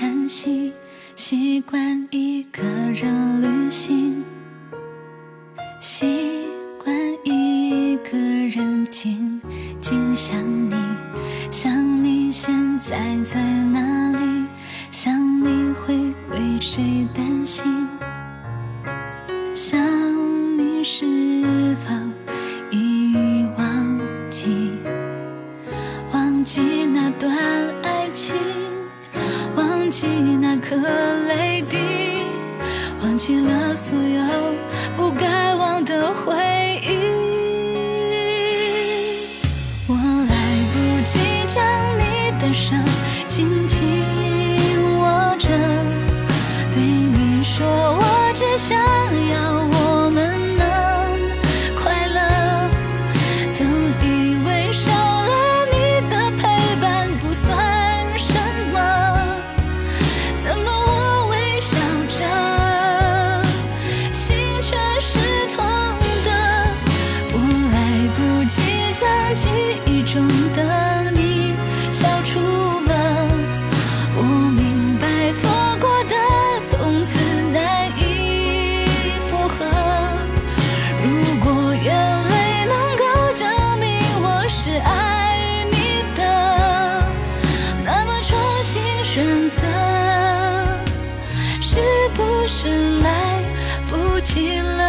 叹息，习惯一个人旅行，习惯一个人静静想你，想你现在在不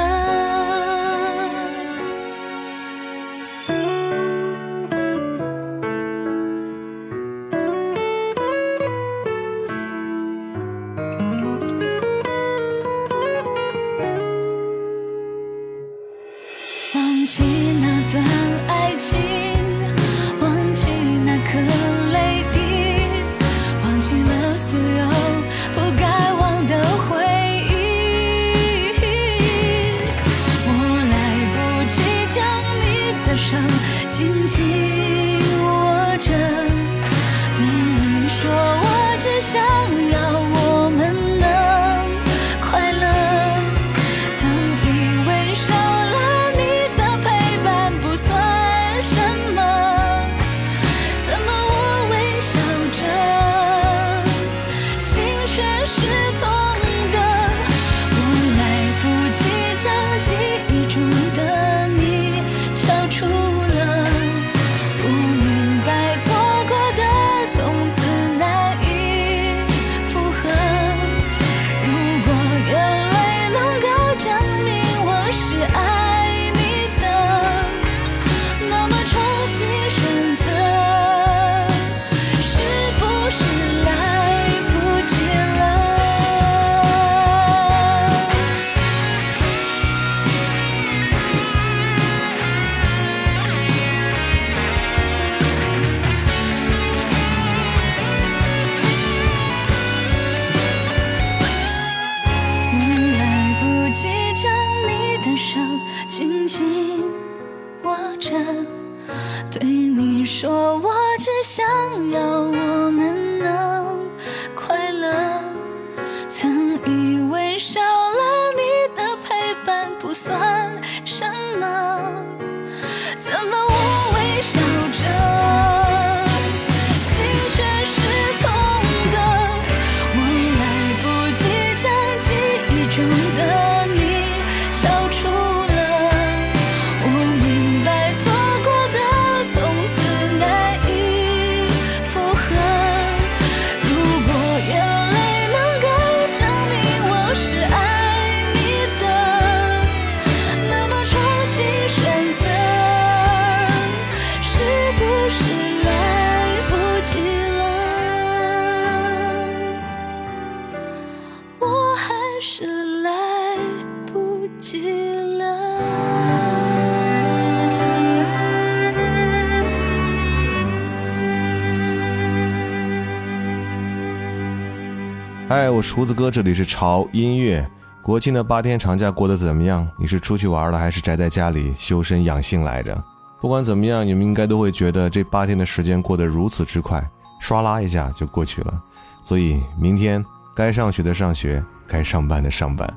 嗨，我厨子哥，这里是潮音乐。国庆的八天长假过得怎么样？你是出去玩了，还是宅在家里修身养性来着？不管怎么样，你们应该都会觉得这八天的时间过得如此之快，唰啦一下就过去了。所以明天该上学的上学，该上班的上班。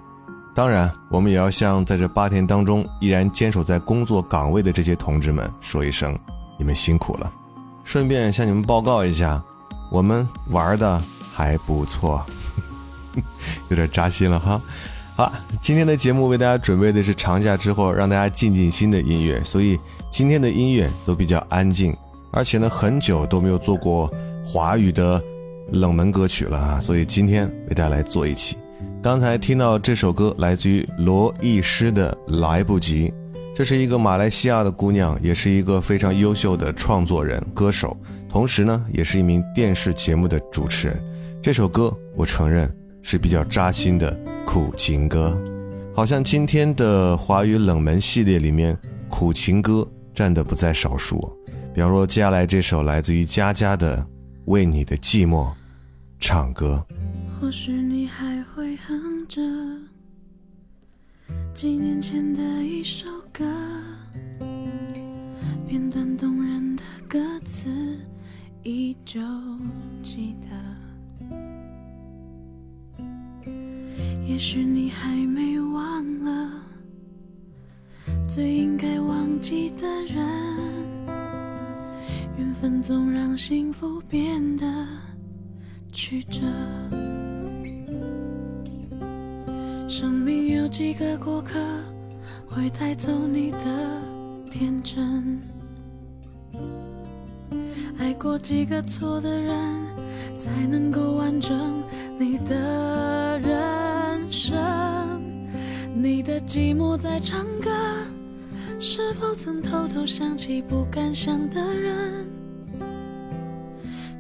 当然，我们也要向在这八天当中依然坚守在工作岗位的这些同志们说一声，你们辛苦了。顺便向你们报告一下，我们玩的还不错。有点扎心了哈，好，今天的节目为大家准备的是长假之后让大家静静心的音乐，所以今天的音乐都比较安静，而且呢很久都没有做过华语的冷门歌曲了啊，所以今天为大家来做一期。刚才听到这首歌来自于罗艺诗的《来不及》，这是一个马来西亚的姑娘，也是一个非常优秀的创作人、歌手，同时呢也是一名电视节目的主持人。这首歌我承认。是比较扎心的苦情歌，好像今天的华语冷门系列里面，苦情歌占的不在少数。比方说，接下来这首来自于佳佳的《为你的寂寞唱歌》。或许你还会哼着几年前的一首歌，许你还没忘了最应该忘记的人，缘分总让幸福变得曲折。生命有几个过客会带走你的天真，爱过几个错的人才能够完整你的你的寂寞在唱歌，是否曾偷偷想起不敢想的人？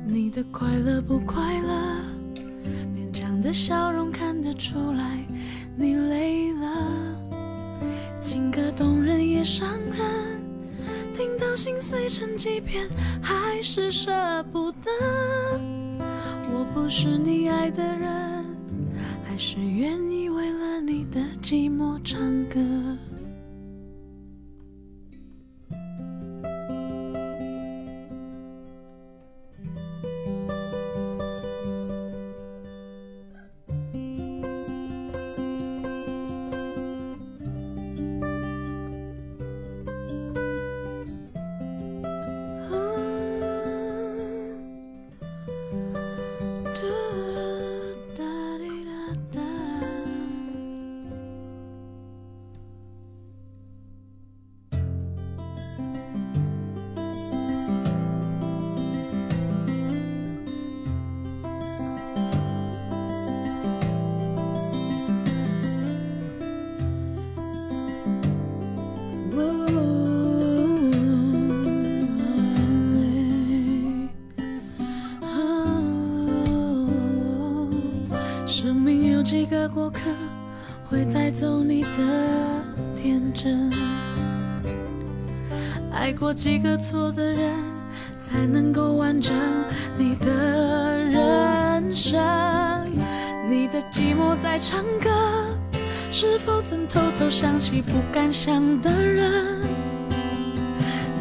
你的快乐不快乐？勉强的笑容看得出来，你累了。情歌动人也伤人，听到心碎成几片，还是舍不得。我不是你爱的人。还是愿意寂寞唱歌。爱过几个错的人，才能够完整你的人生。你的寂寞在唱歌，是否曾偷偷想起不敢想的人？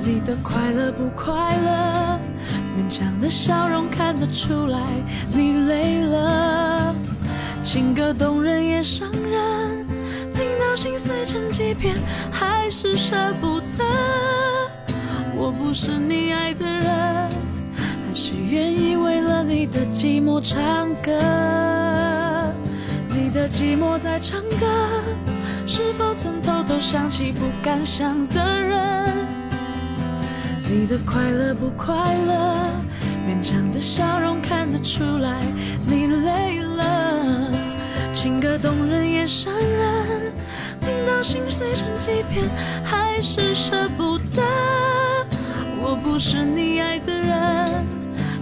你的快乐不快乐？勉强的笑容看得出来，你累了。情歌动人也伤人，听到心碎成几片，还是舍不得。是你爱的人，还是愿意为了你的寂寞唱歌。你的寂寞在唱歌，是否曾偷偷想起不敢想的人？你的快乐不快乐？勉强的笑容看得出来，你累了。情歌动人也伤人，听到心碎成几片，还是舍不得。我不是你爱的人，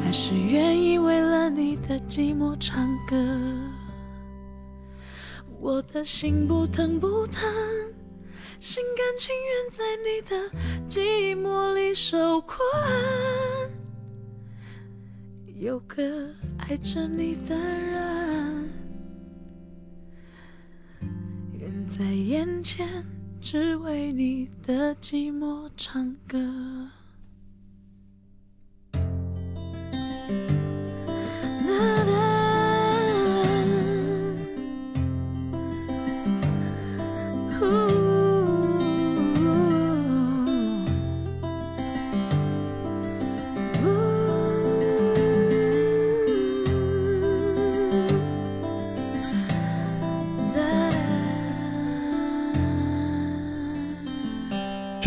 还是愿意为了你的寂寞唱歌。我的心不疼不疼，心甘情愿在你的寂寞里受困。有个爱着你的人，远在眼前，只为你的寂寞唱歌。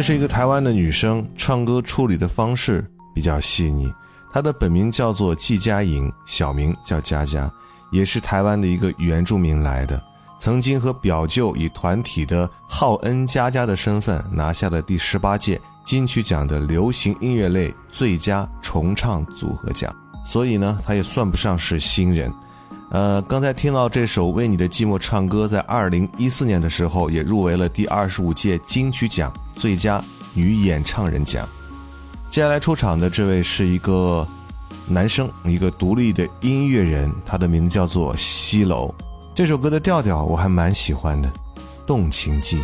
是一个台湾的女生，唱歌处理的方式比较细腻。她的本名叫做季佳莹，小名叫佳佳，也是台湾的一个原住民来的。曾经和表舅以团体的浩恩佳佳的身份拿下了第十八届金曲奖的流行音乐类最佳重唱组合奖，所以呢，她也算不上是新人。呃，刚才听到这首《为你的寂寞唱歌》，在二零一四年的时候也入围了第二十五届金曲奖最佳女演唱人奖。接下来出场的这位是一个男生，一个独立的音乐人，他的名字叫做西楼。这首歌的调调我还蛮喜欢的，《动情记》。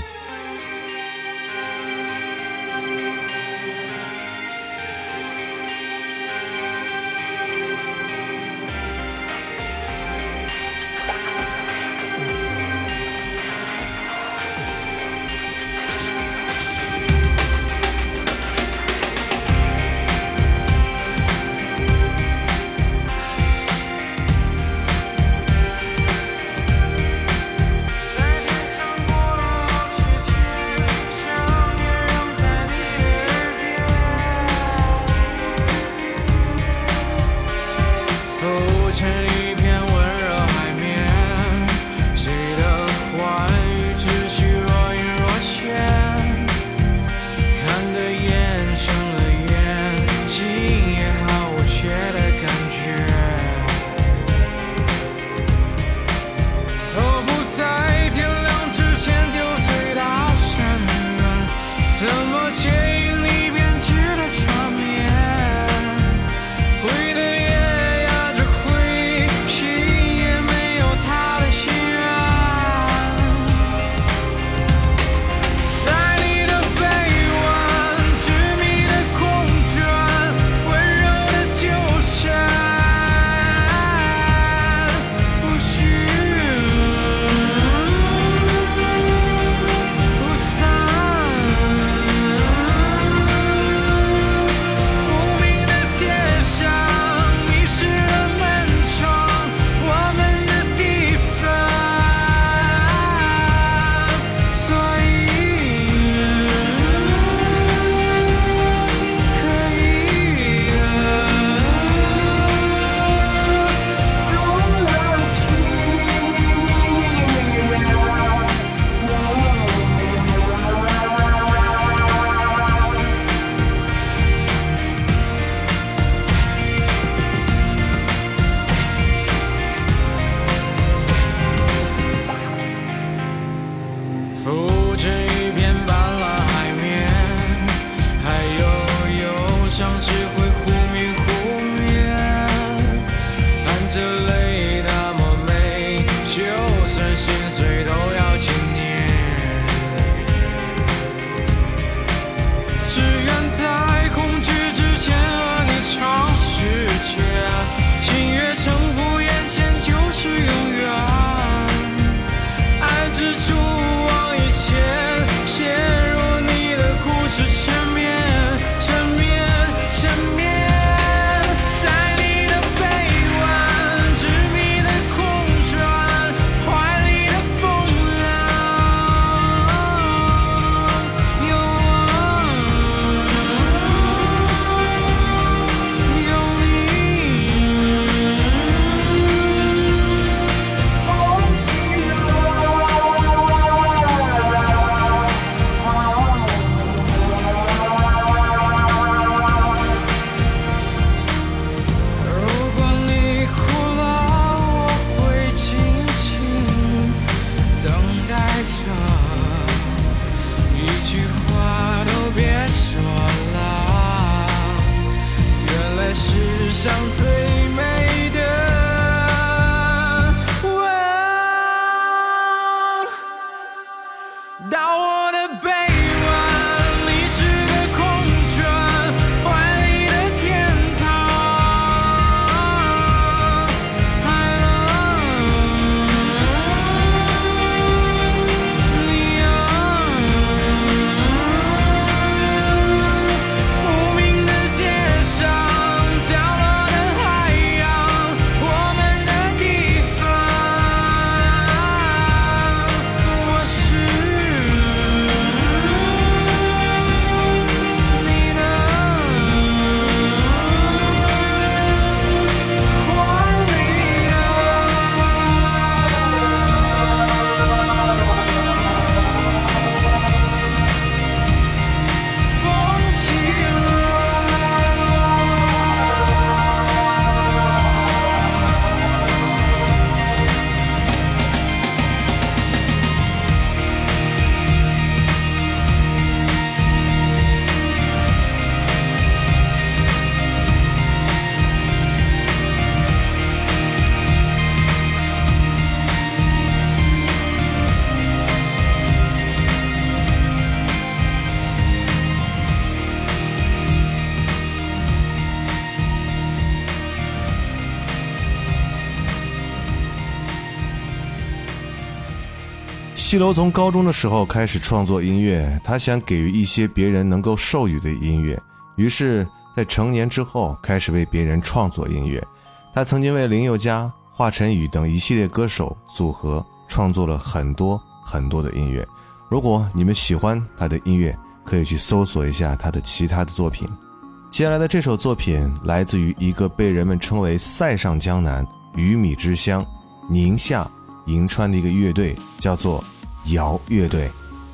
西楼从高中的时候开始创作音乐，他想给予一些别人能够授予的音乐，于是，在成年之后开始为别人创作音乐。他曾经为林宥嘉、华晨宇等一系列歌手组合创作了很多很多的音乐。如果你们喜欢他的音乐，可以去搜索一下他的其他的作品。接下来的这首作品来自于一个被人们称为“塞上江南”、“鱼米之乡”、宁夏、银川的一个乐队，叫做摇乐队。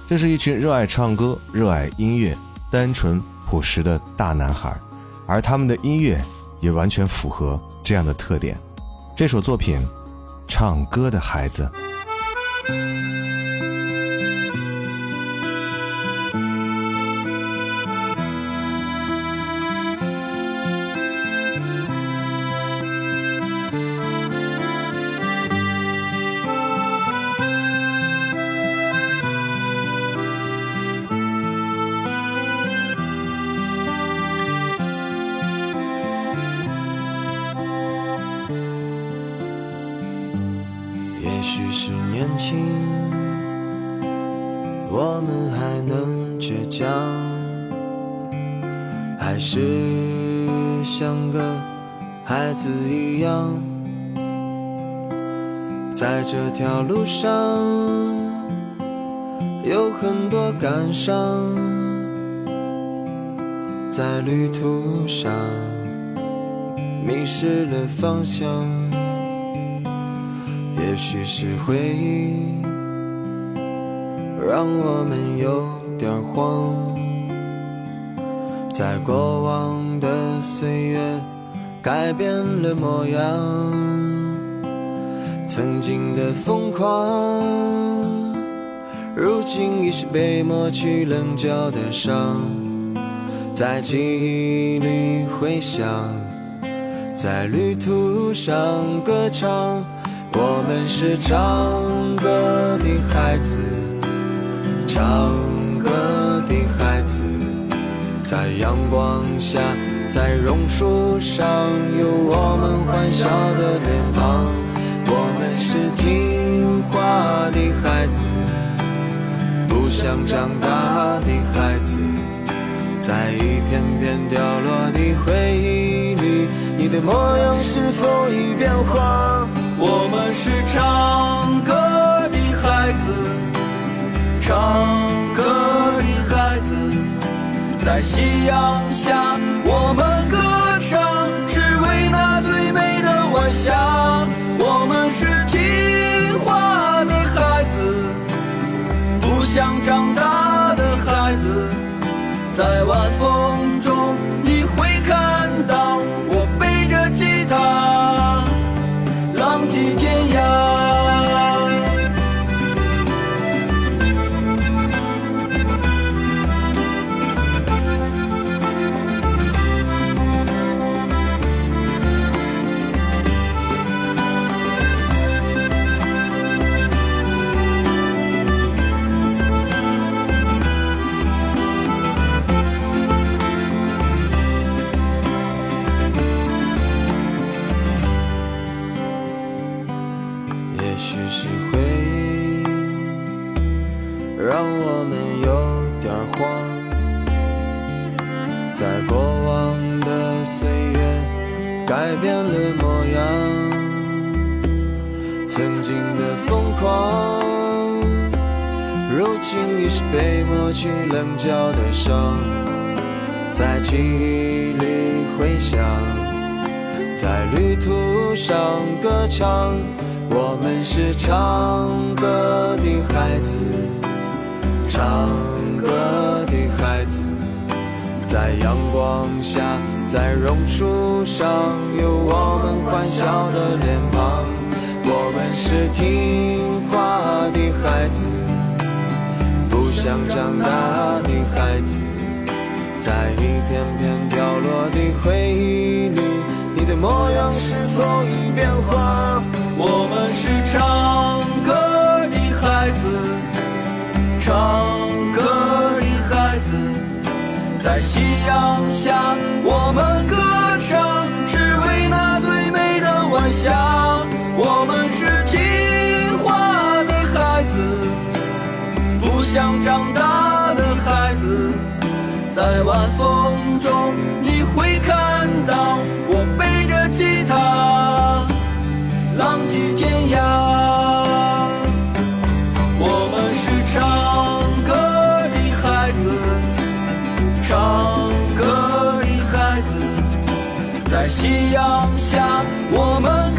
这是一群热爱唱歌、热爱音乐、单纯朴实的大男孩，而他们的音乐也完全符合这样的特点。这首作品《唱歌的孩子》。条路上有很多感伤，在旅途上迷失了方向。也许是回忆让我们有点慌，在过往的岁月改变了模样，曾经的疯狂，如今已是被抹去棱角的伤，在记忆里回响，在旅途上歌唱。我们是唱歌的孩子，唱歌的孩子，在阳光下，在榕树上，有我们欢笑的脸庞。我们是听话的孩子，不想长大的孩子，在一片片掉落的回忆里，你的模样是否已变化？我们是唱歌的孩子，唱歌的孩子，在夕阳下，我们歌唱，只为那最美的晚霞。我们是听话的孩子，不想长大的孩子，在晚风去棱角的伤，在记忆里回响，在旅途上歌唱。我们是唱歌的孩子，唱歌的孩子。在阳光下，在榕树上，有我们欢笑的脸庞。我们是听话的孩子，不想长大的孩子。在一片片飘落的回忆里，你的模样是否已变化？我们是唱歌的孩子，唱歌的孩子。在夕阳下，我们歌唱，只为那最美的晚霞。我们想长大的孩子。在晚风中，你会看到我背着吉他，浪迹天涯。我们是唱歌的孩子。唱歌的孩子，在夕阳下，我们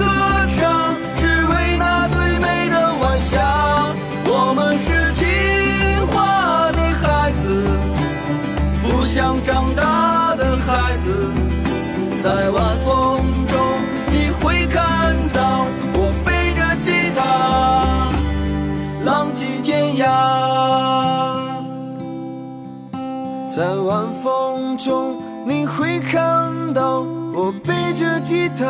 在晚风中，你会看到我背着吉他，浪迹天涯。在晚风中，你会看到我背着吉他，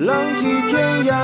浪迹天涯。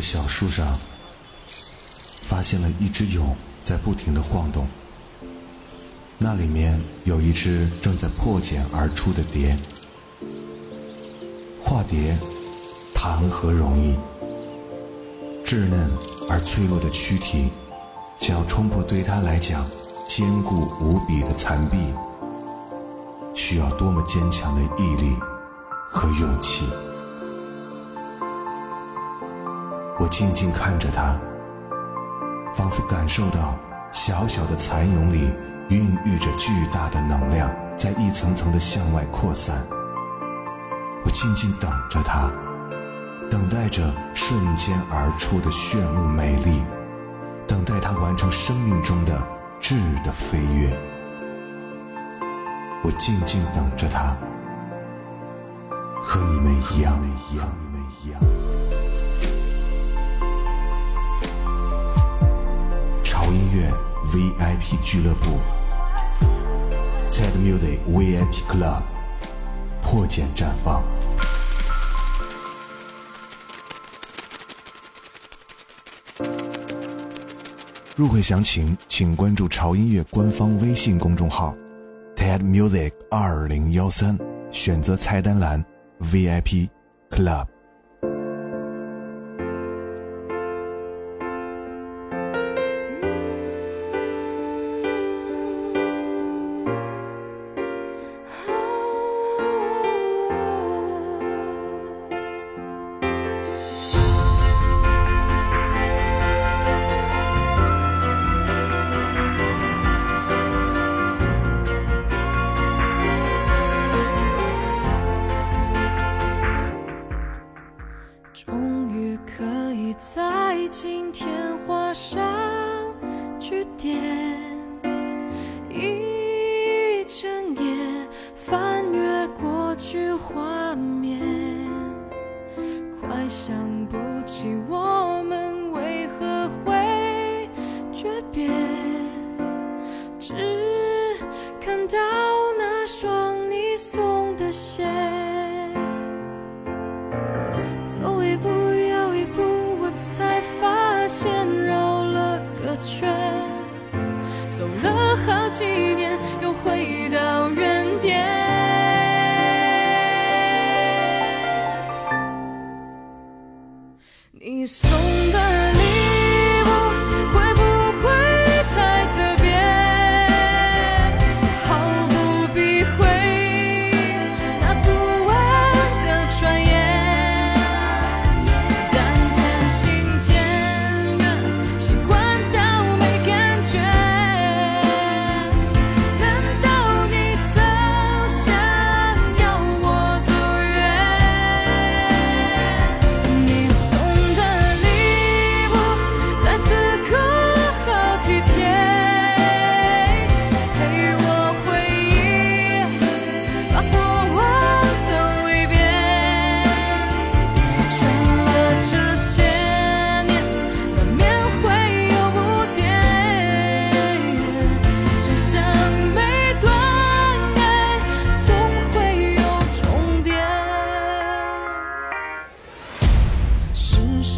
小树上，发现了一只蛹在不停的晃动。那里面有一只正在破茧而出的蝶。化蝶，谈何容易？稚嫩而脆弱的躯体，想要冲破对它来讲坚固无比的残壁，需要多么坚强的毅力和勇气！静静看着它，仿佛感受到小小的蚕蛹里孕育着巨大的能量，在一层层的向外扩散。我静静等着它，等待着瞬间而出的炫目美丽，等待它完成生命中的质的飞跃。我静静等着它，和你们一样，一样，VIP 俱乐部，TED Music VIP Club，破茧绽放。入会详情，请关注潮音乐官方微信公众号 TED Music 二零幺三，选择菜单栏 VIP Club。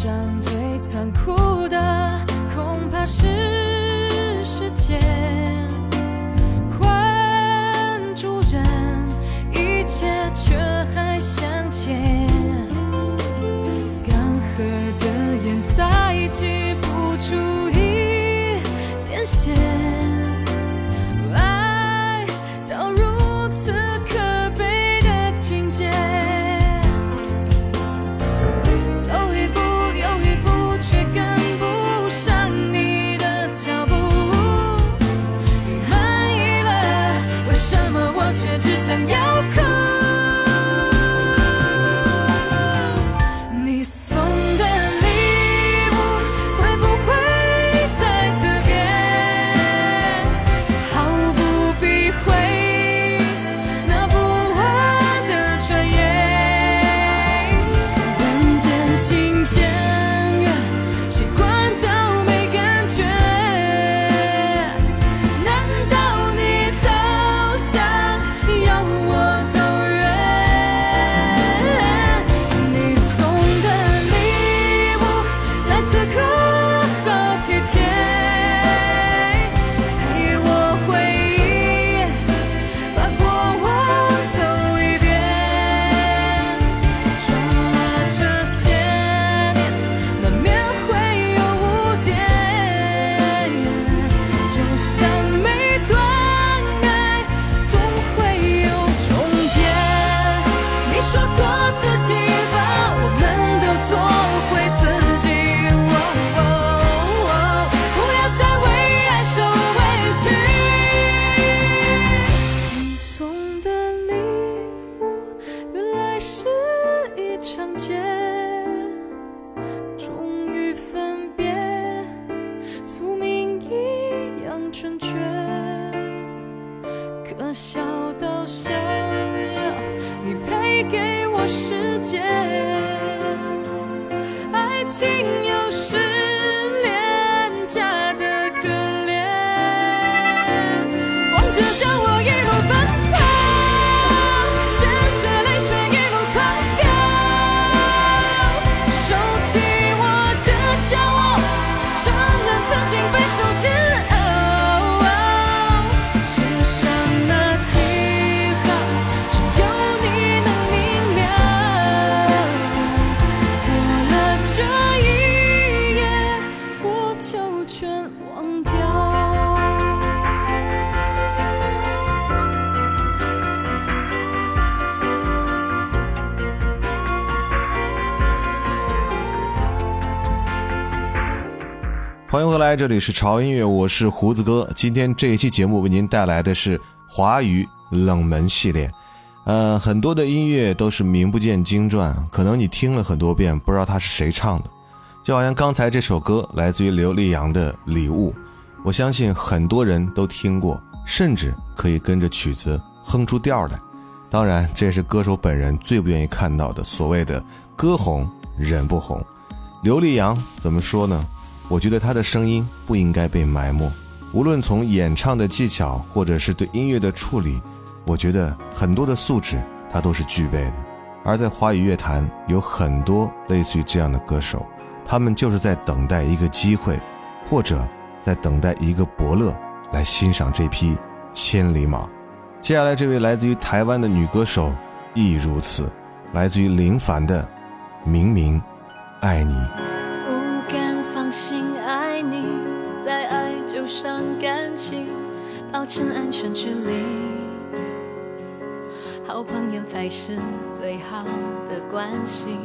想着欢迎回来，这里是潮音乐，我是胡子哥，今天这一期节目为您带来的是华语冷门系列。呃，很多的音乐都是名不见经传，可能你听了很多遍，不知道它是谁唱的，就好像刚才这首歌来自于刘力扬的礼物。我相信很多人都听过，甚至可以跟着曲子哼出调来。当然这也是歌手本人最不愿意看到的，所谓的歌红人不红，刘力扬怎么说呢？我觉得他的声音不应该被埋没。无论从演唱的技巧或者是对音乐的处理我觉得很多的素质他都是具备的。而在华语乐坛有很多类似于这样的歌手他们就是在等待一个机会或者在等待一个伯乐来欣赏这匹千里马。接下来这位来自于台湾的女歌手亦如此来自于林凡的明明爱你。不敢放心保持安全距离。好朋友才是最好的关系。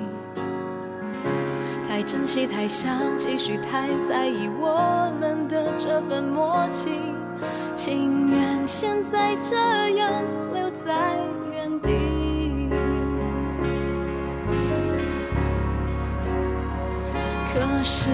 太珍惜太想继续太在意我们的这份默契。情愿现在这样留在原地。可是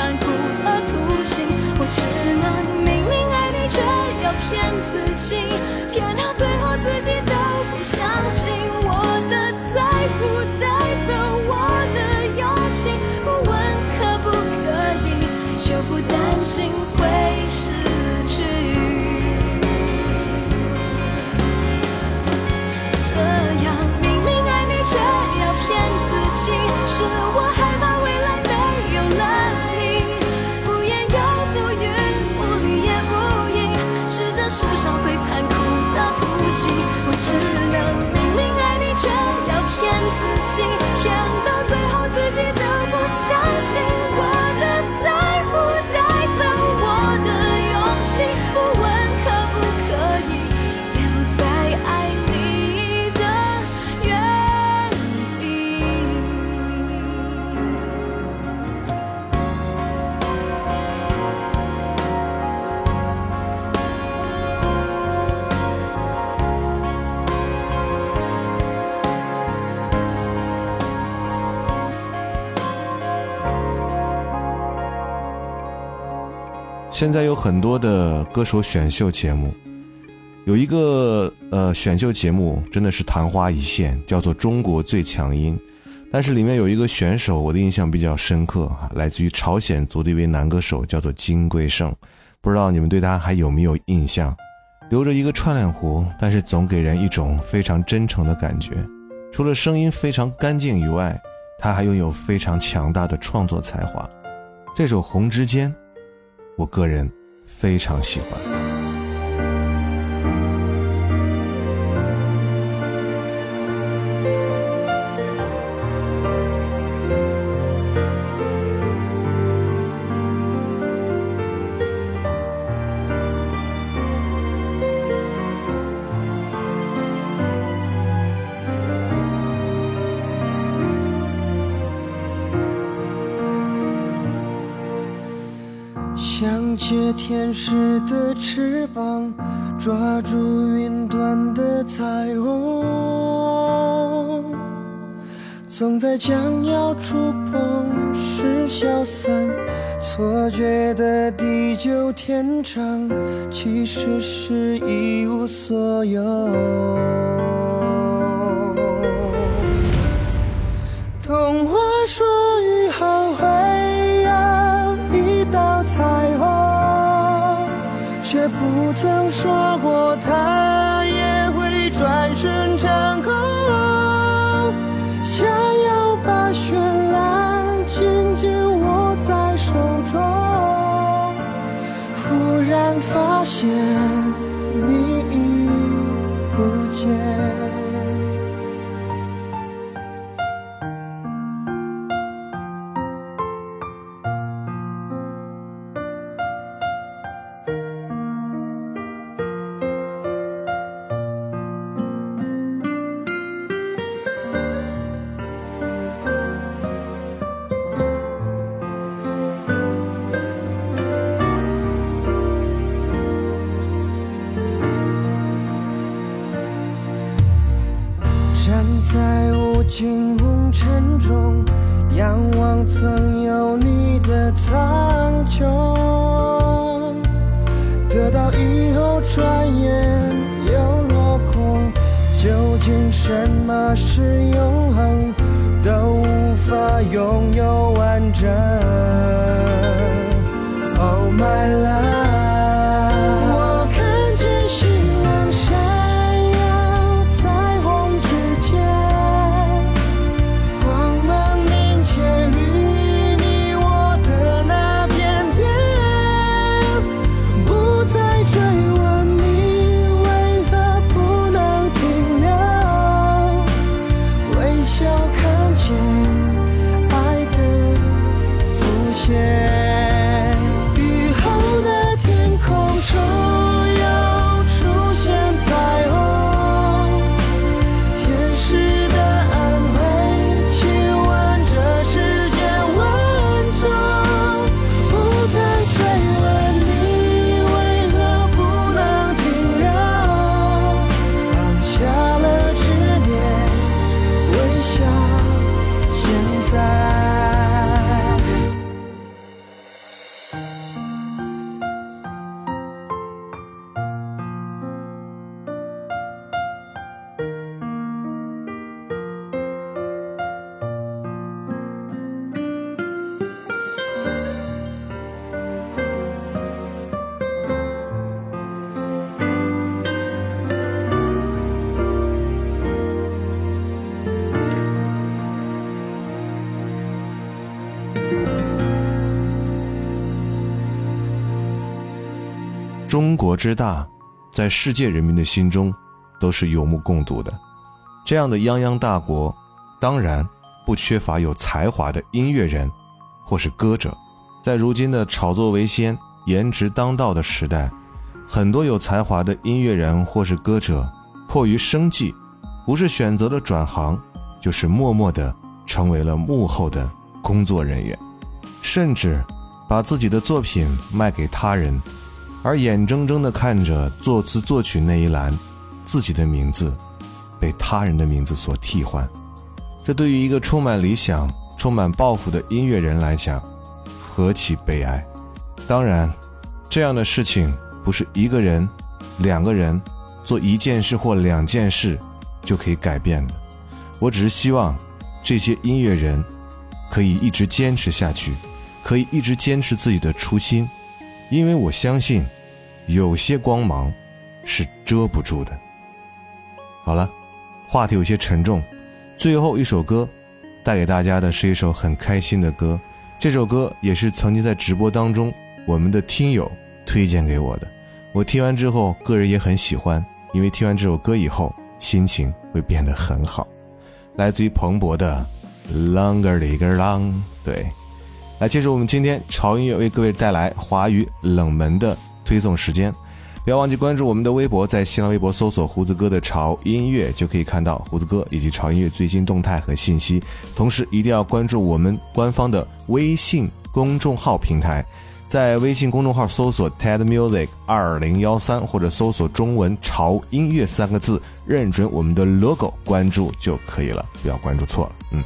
残酷而徒刑，我只能明明爱你，却要骗自己，骗到最后自己。现在有很多的歌手选秀节目，有一个呃选秀节目真的是昙花一现，叫做《中国最强音》。但是里面有一个选手，我的印象比较深刻哈，来自于朝鲜族的一位男歌手，叫做金贵晟。不知道你们对他还有没有印象？留着一个串脸胡，但是总给人一种非常真诚的感觉。除了声音非常干净以外，他还拥有非常强大的创作才华。这首《红之间》，我个人非常喜欢。的翅膀，抓住云端的彩虹，总在将要触碰时消散，错觉的地久天长，其实是一无所有。曾说过它之大，在世界人民的心中都是有目共睹的。这样的泱泱大国，当然不缺乏有才华的音乐人或是歌者。在如今的炒作为先、颜值当道的时代，很多有才华的音乐人或是歌者，迫于生计，不是选择了转行，就是默默的成为了幕后的工作人员，甚至把自己的作品卖给他人。而眼睁睁地看着作词作曲那一栏，自己的名字被他人的名字所替换，这对于一个充满理想、充满抱负的音乐人来讲，何其悲哀！当然，这样的事情不是一个人、两个人做一件事或两件事就可以改变的。我只是希望这些音乐人可以一直坚持下去，可以一直坚持自己的初心，因为我相信有些光芒是遮不住的。好了，话题有些沉重，最后一首歌带给大家的是一首很开心的歌。这首歌也是曾经在直播当中我们的听友推荐给我的，我听完之后个人也很喜欢，因为听完这首歌以后心情会变得很好。来自于彭博的《Longer l i g e r Long》，对，来接着我们今天潮音乐为各位带来华语冷门的推送时间。不要忘记关注我们的微博，在新浪微博搜索“胡子哥的潮音乐”，就可以看到胡子哥以及潮音乐最新动态和信息。同时，一定要关注我们官方的微信公众号平台，在微信公众号搜索 “TED Music 二零幺三”或者搜索中文“潮音乐”三个字，认准我们的 logo，关注就可以了，不要关注错了。嗯，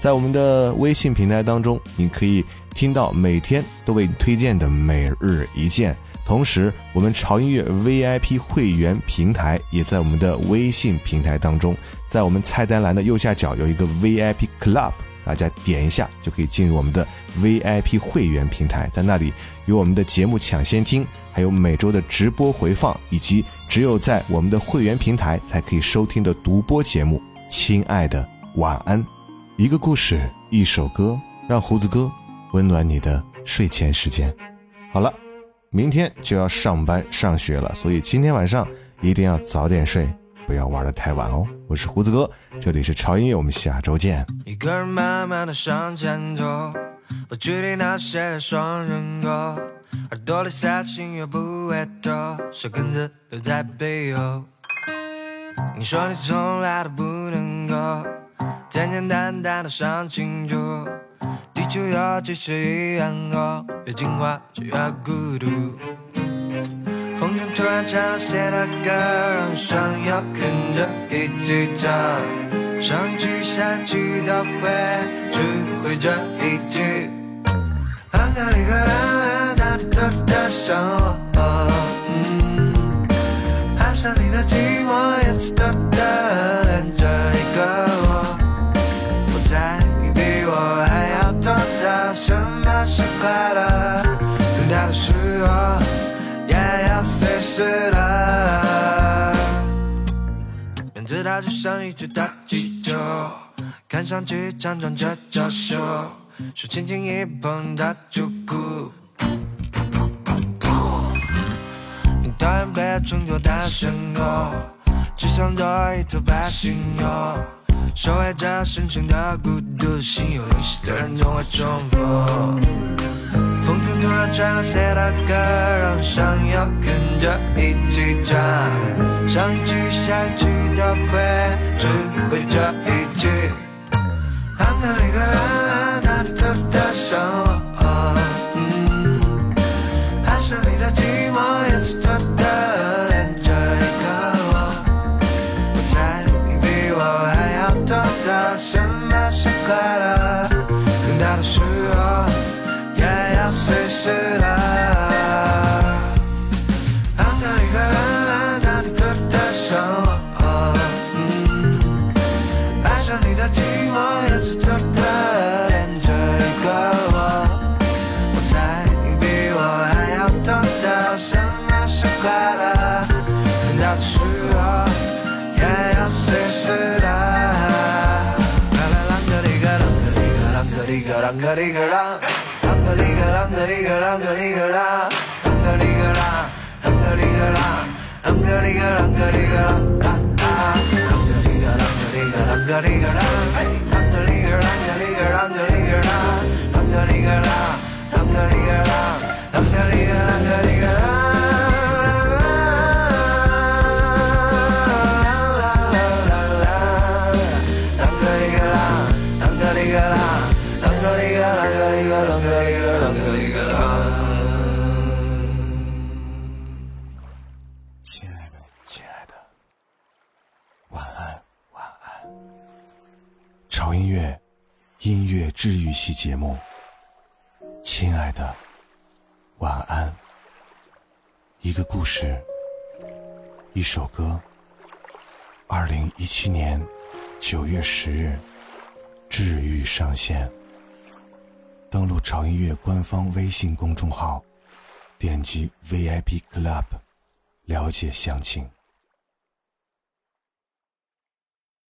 在我们的微信平台当中，你可以听到每天都为你推荐的每日一见。同时，我们潮音乐 VIP 会员平台也在我们的微信平台当中，在我们菜单栏的右下角有一个 VIP Club，大家点一下就可以进入我们的 VIP 会员平台，在那里有我们的节目抢先听，还有每周的直播回放，以及只有在我们的会员平台才可以收听的独播节目。亲爱的，晚安！一个故事，一首歌，让胡子哥温暖你的睡前时间。好了。明天就要上班上学了，所以今天晚上一定要早点睡，不要玩的太晚哦。我是胡子哥，这里是潮音乐，我们下周见。一个人慢慢的向前走，不距离那些双人歌，耳朵里塞进乐不会多，小根子留在背后。你说你从来都不能够简简单单的想清楚。地球有几十亿人口，越进化就越孤独。风中突然唱了谁的歌，让想要跟着一起唱。上一句下一句都会，只会这一句。啷个哩个啷啷，哪里都带上我。嗯，爱上你的寂寞，也只都的就像一只大气球，看上去强壮却娇羞，手轻轻一碰它就哭。讨厌被称作单身狗，只想做一头白犀牛。守卫着深深的孤独，心有灵犀的人总会重逢。风中突然传来谁的歌，让人想要跟着一起唱。上一句下一句都会，只会这一句。啷个哩个啷，哪里都带上我。个啷啷个哩个啷个哩个啷，啷个哩个啷啷个哩个啷，啷个哩个啷，啷个哩个啷，啷个哩个啷个哩个啷，啊啊，啷个哩个啷个哩个啷个哩个啷，啷个哩个啷啷个哩个啷啷个哩个啷，啷个哩个啷，啷个哩个啷，啷个哩个啷个哩个啷。音乐治愈系节目。亲爱的，晚安，一个故事，一首歌。二零一七年九月十日，治愈上线。登录潮音乐官方微信公众号，点击 VIP Club，了解详情。